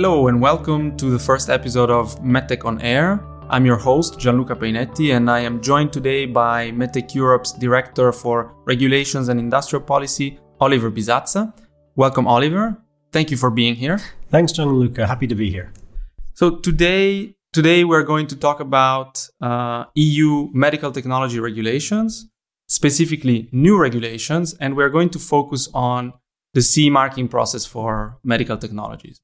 Hello and welcome to the first episode of MedTech on Air. I'm your host, Gianluca Peinetti, and I am joined today by MedTech Europe's Director for Regulations and Industrial Policy, Oliver Bisazza. Welcome, Oliver. Thank you for being here. Thanks, Gianluca. Happy to be here. So today, today we're going to talk about uh, EU medical technology regulations, specifically new regulations, and we're going to focus on the CE marking process for medical technologies.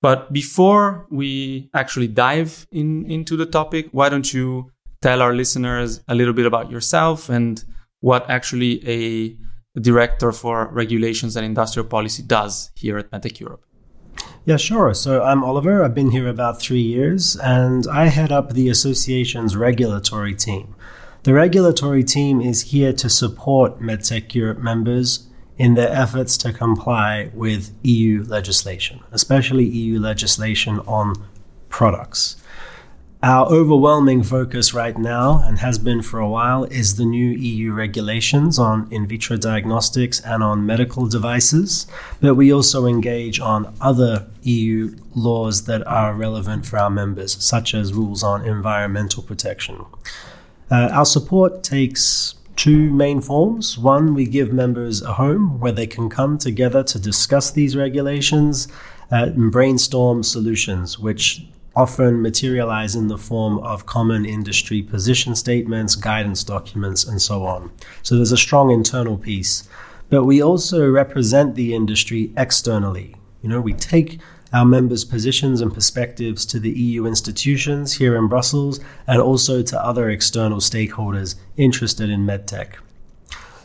But before we actually dive in, into the topic, why don't you tell our listeners a little bit about yourself and what actually a director for regulations and industrial policy does here at MedTech Europe? Yeah, sure. So I'm Oliver. I've been here about three years, and I head up the association's regulatory team. The regulatory team is here to support MedTech Europe members in their efforts to comply with EU legislation, especially EU legislation on products. Our overwhelming focus right now, and has been for a while, is the new EU regulations on in vitro diagnostics and on medical devices. But we also engage on other EU laws that are relevant for our members, such as rules on environmental protection. Uh, our support takes two main forms. One, we give members a home where they can come together to discuss these regulations uh, and brainstorm solutions, which often materialize in the form of common industry position statements, guidance documents, and so on. So there's a strong internal piece. But we also represent the industry externally. You know, we take our members' positions and perspectives to the EU institutions here in Brussels and also to other external stakeholders interested in medtech.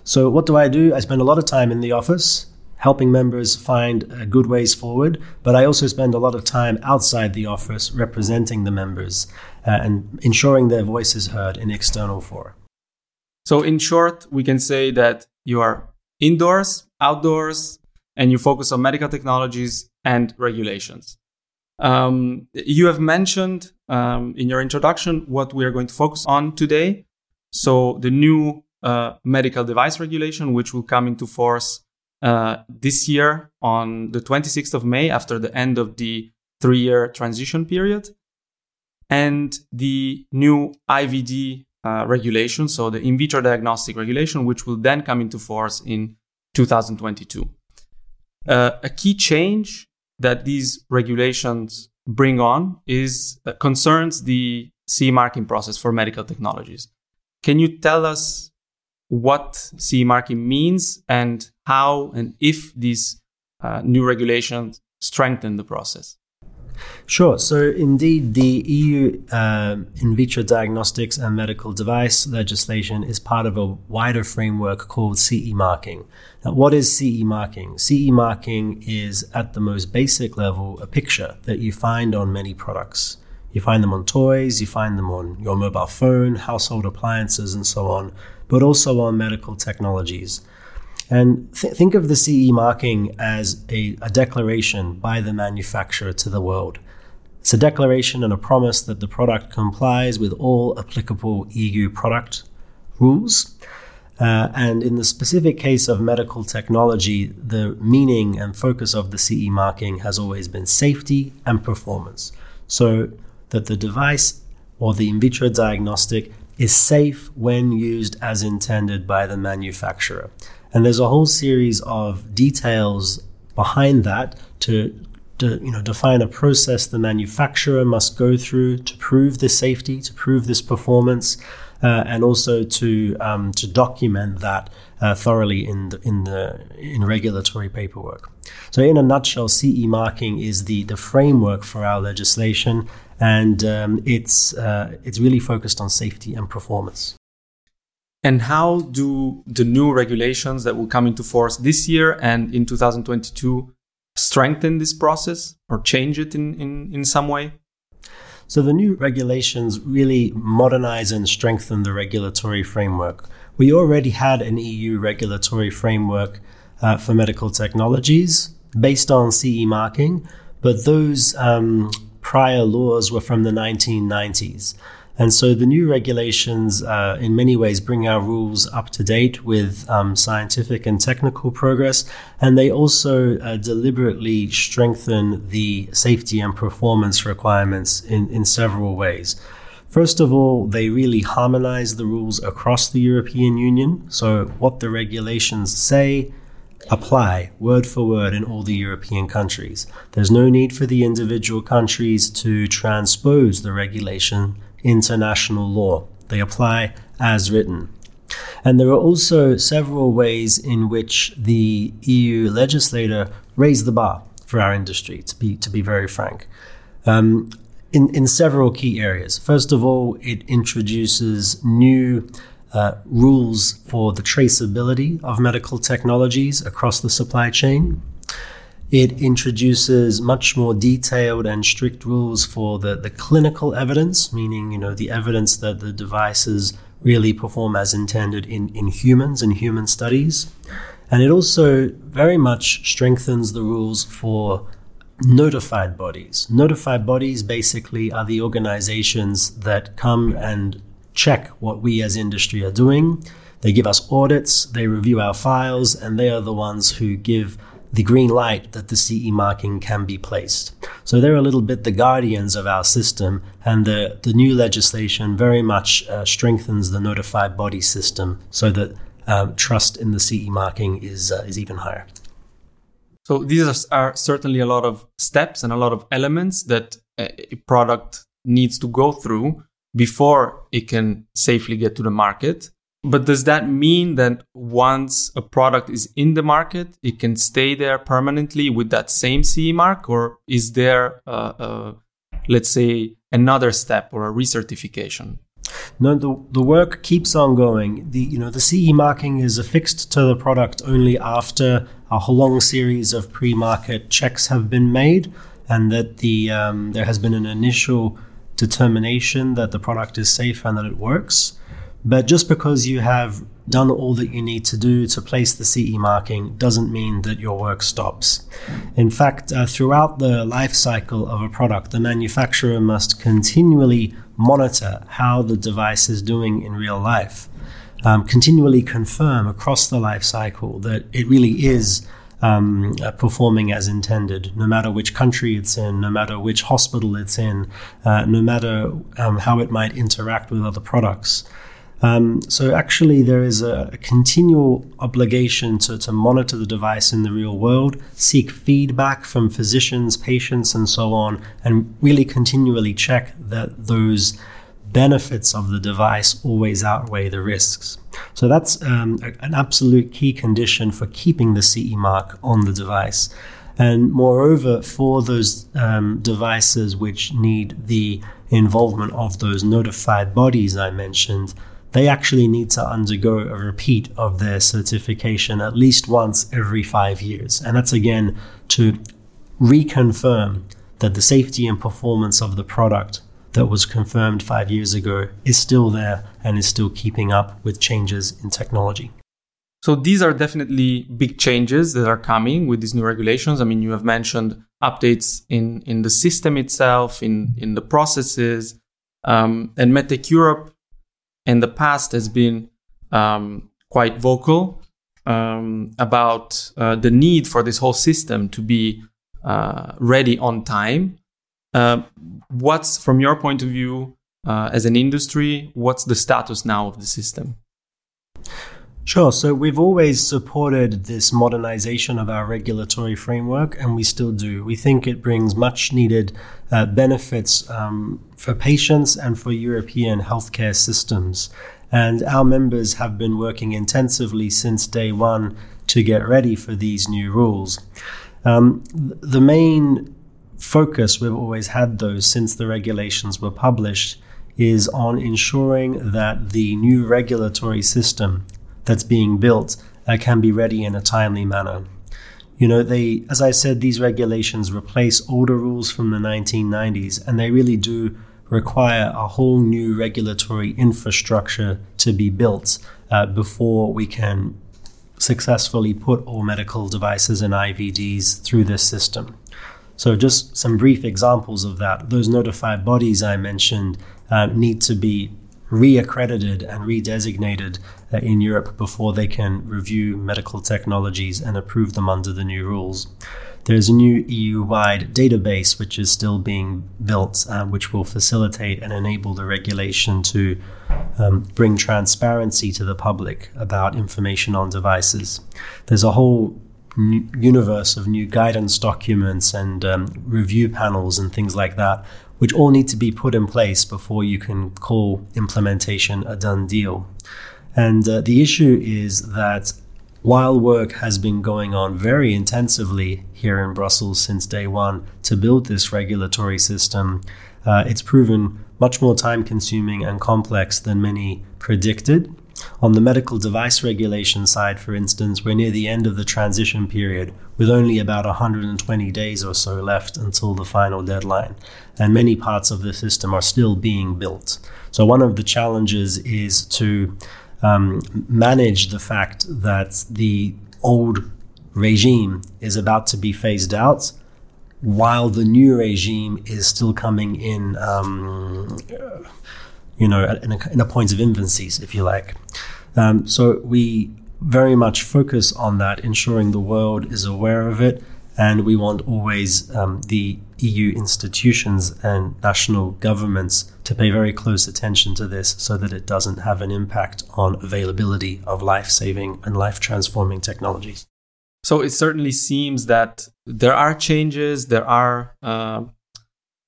So, what do I do? I spend a lot of time in the office helping members find uh, good ways forward, but I also spend a lot of time outside the office representing the members uh, and ensuring their voice is heard in external fora. So, in short, we can say that you are indoors, outdoors, and you focus on medical technologies and regulations. Um, you have mentioned um, in your introduction what we are going to focus on today. So, the new uh, medical device regulation, which will come into force uh, this year on the 26th of May after the end of the three year transition period, and the new IVD uh, regulation, so the in vitro diagnostic regulation, which will then come into force in 2022. Uh, a key change that these regulations bring on is uh, concerns the CE marking process for medical technologies. Can you tell us what CE marking means and how and if these uh, new regulations strengthen the process? Sure. So, indeed, the EU um, in vitro diagnostics and medical device legislation is part of a wider framework called CE marking. Now, what is CE marking? CE marking is, at the most basic level, a picture that you find on many products. You find them on toys, you find them on your mobile phone, household appliances, and so on, but also on medical technologies. And th- think of the CE marking as a, a declaration by the manufacturer to the world. It's a declaration and a promise that the product complies with all applicable EU product rules. Uh, and in the specific case of medical technology, the meaning and focus of the CE marking has always been safety and performance. So that the device or the in vitro diagnostic is safe when used as intended by the manufacturer. And there's a whole series of details behind that to, to, you know define a process the manufacturer must go through to prove this safety, to prove this performance, uh, and also to um, to document that uh, thoroughly in the, in the in regulatory paperwork. So, in a nutshell, CE marking is the the framework for our legislation, and um, it's uh, it's really focused on safety and performance. And how do the new regulations that will come into force this year and in 2022 strengthen this process or change it in, in, in some way? So the new regulations really modernize and strengthen the regulatory framework. We already had an EU regulatory framework uh, for medical technologies based on CE marking, but those um, prior laws were from the 1990s. And so the new regulations, uh, in many ways, bring our rules up to date with um, scientific and technical progress. And they also uh, deliberately strengthen the safety and performance requirements in, in several ways. First of all, they really harmonize the rules across the European Union. So, what the regulations say apply word for word in all the European countries. There's no need for the individual countries to transpose the regulation international law. They apply as written. And there are also several ways in which the EU legislator raised the bar for our industry, to be, to be very frank, um, in, in several key areas. First of all, it introduces new uh, rules for the traceability of medical technologies across the supply chain. It introduces much more detailed and strict rules for the, the clinical evidence, meaning, you know, the evidence that the devices really perform as intended in, in humans and human studies. And it also very much strengthens the rules for notified bodies. Notified bodies basically are the organizations that come and check what we as industry are doing. They give us audits, they review our files, and they are the ones who give the green light that the CE marking can be placed. So they're a little bit the guardians of our system, and the, the new legislation very much uh, strengthens the notified body system so that um, trust in the CE marking is, uh, is even higher. So these are certainly a lot of steps and a lot of elements that a product needs to go through before it can safely get to the market. But does that mean that once a product is in the market, it can stay there permanently with that same CE mark, or is there, uh, uh, let's say, another step or a recertification? No, the, the work keeps on going. The you know the CE marking is affixed to the product only after a long series of pre-market checks have been made, and that the um, there has been an initial determination that the product is safe and that it works. But just because you have done all that you need to do to place the CE marking doesn't mean that your work stops. In fact, uh, throughout the life cycle of a product, the manufacturer must continually monitor how the device is doing in real life, um, continually confirm across the life cycle that it really is um, uh, performing as intended, no matter which country it's in, no matter which hospital it's in, uh, no matter um, how it might interact with other products. Um, so actually, there is a, a, continual obligation to, to monitor the device in the real world, seek feedback from physicians, patients, and so on, and really continually check that those benefits of the device always outweigh the risks. So that's um, a, an absolute key condition for keeping the CE mark on the device. And moreover, for those um, devices which need the involvement of those notified bodies I mentioned, they actually need to undergo a repeat of their certification at least once every five years. And that's again to reconfirm that the safety and performance of the product that was confirmed five years ago is still there and is still keeping up with changes in technology. So these are definitely big changes that are coming with these new regulations. I mean, you have mentioned updates in, in the system itself, in, in the processes. Um, and MedTech Europe in the past has been um, quite vocal um, about uh, the need for this whole system to be uh, ready on time. Uh, what's, from your point of view, uh, as an industry, what's the status now of the system? Sure. So we've always supported this modernization of our regulatory framework, and we still do. We think it brings much needed uh, benefits um, for patients and for European healthcare systems. And our members have been working intensively since day one to get ready for these new rules. Um, the main focus we've always had, though, since the regulations were published, is on ensuring that the new regulatory system that's being built uh, can be ready in a timely manner. You know, they, as I said, these regulations replace older rules from the 1990s, and they really do require a whole new regulatory infrastructure to be built uh, before we can successfully put all medical devices and IVDs through this system. So, just some brief examples of that. Those notified bodies I mentioned uh, need to be reaccredited and redesignated in Europe before they can review medical technologies and approve them under the new rules. There's a new EU wide database which is still being built, uh, which will facilitate and enable the regulation to um, bring transparency to the public about information on devices. There's a whole universe of new guidance documents and um, review panels and things like that which all need to be put in place before you can call implementation a done deal. And uh, the issue is that while work has been going on very intensively here in Brussels since day one to build this regulatory system, uh, it's proven much more time consuming and complex than many predicted. On the medical device regulation side, for instance, we're near the end of the transition period with only about 120 days or so left until the final deadline. And many parts of the system are still being built. So, one of the challenges is to um, manage the fact that the old regime is about to be phased out while the new regime is still coming in. Um, you know, in a, in a point of infancy, if you like. Um, so we very much focus on that, ensuring the world is aware of it, and we want always um, the EU institutions and national governments to pay very close attention to this so that it doesn't have an impact on availability of life saving and life transforming technologies. So it certainly seems that there are changes, there are uh,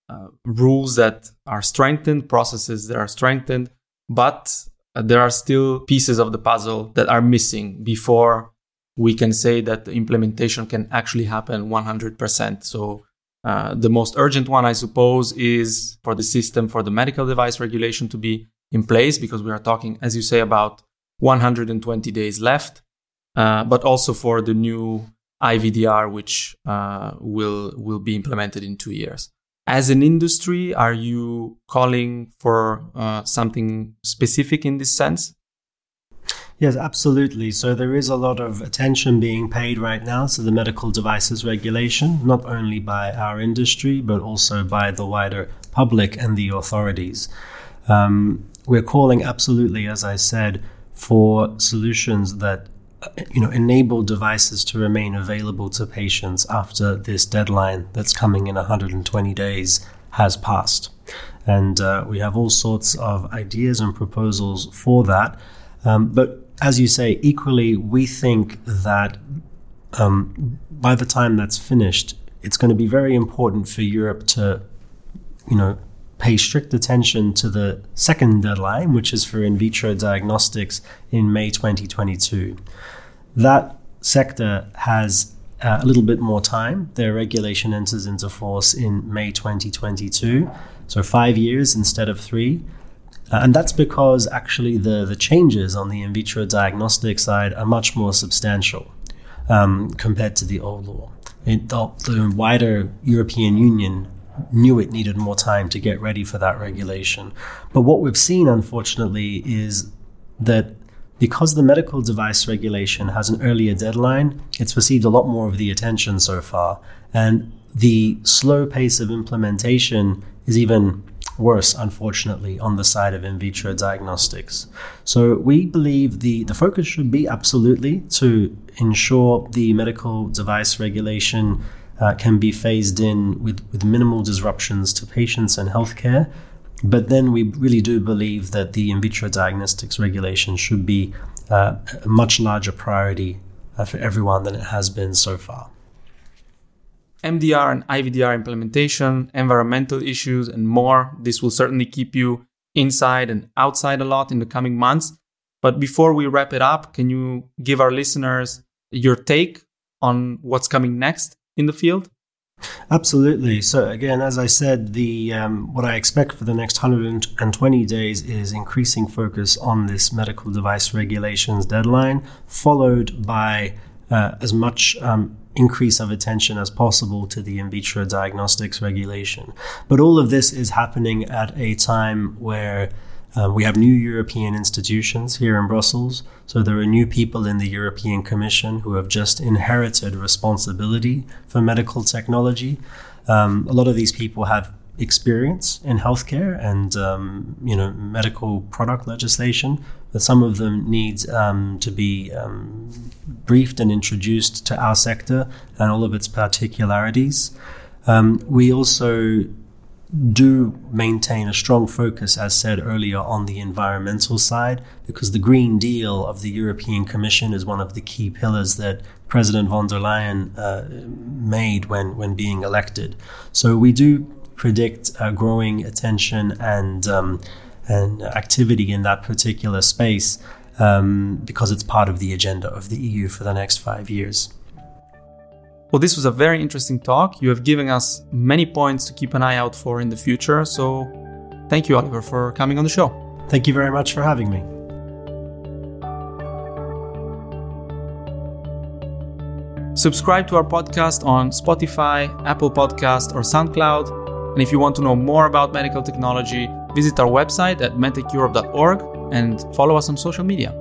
uh, rules that are strengthened, processes that are strengthened, but there are still pieces of the puzzle that are missing before we can say that the implementation can actually happen 100%. So uh, the most urgent one, I suppose, is for the system for the medical device regulation to be in place because we are talking, as you say, about 120 days left, uh, but also for the new IVDR, which uh, will will be implemented in two years as an industry, are you calling for uh, something specific in this sense? Yes, absolutely. So there is a lot of attention being paid right now to the medical devices regulation, not only by our industry, but also by the wider public and the authorities. Um, we're calling absolutely, as I said, for solutions that you know, enable devices to remain available to patients after this deadline that's coming in 120 days has passed. And uh, we have all sorts of ideas and proposals for that. Um, but as you say, equally, we think that um, by the time that's finished, it's going to be very important for Europe to, you know, pay strict attention to the second deadline, which is for in vitro diagnostics in May 2022. That sector has uh, a little bit more time. Their regulation enters into force in May 2022, so five years instead of three. Uh, and that's because actually the, the changes on the in vitro diagnostic side are much more substantial um, compared to the old law. It, the, the wider European Union knew it needed more time to get ready for that regulation. But what we've seen, unfortunately, is that because the medical device regulation has an earlier deadline, it's received a lot more of the attention so far. And the slow pace of implementation is even worse, unfortunately, on the side of in vitro diagnostics. So we believe the, the focus should be absolutely to ensure the medical device regulation uh, can be phased in with, with minimal disruptions to patients and healthcare but then we really do believe that the in vitro diagnostics regulation should be uh, a much larger priority uh, for everyone than it has been so far. MDR and IVDR implementation, environmental issues, and more. This will certainly keep you inside and outside a lot in the coming months. But before we wrap it up, can you give our listeners your take on what's coming next in the field? Absolutely. So again, as I said, the um, what I expect for the next 120 days is increasing focus on this medical device regulations deadline, followed by uh, as much um, increase of attention as possible to the in vitro diagnostics regulation. But all of this is happening at a time where um, we have new European institutions here in Brussels. So there are new people in the European Commission who have just inherited responsibility for medical technology. Um, a lot of these people have experience in healthcare and um, you know medical product legislation, but some of them need um, to be um, briefed and introduced to our sector and all of its particularities. Um, we also do maintain a strong focus, as said earlier, on the environmental side, because the Green Deal of the European Commission is one of the key pillars that President von der Leyen uh, made when, when being elected. So we do predict uh, growing attention and um, and activity in that particular space um, because it's part of the agenda of the EU for the next five years. Well, this was a very interesting talk. You have given us many points to keep an eye out for in the future. So, thank you, Oliver, for coming on the show. Thank you very much for having me. Subscribe to our podcast on Spotify, Apple Podcast, or SoundCloud and if you want to know more about medical technology, visit our website at medtecheurope.org and follow us on social media.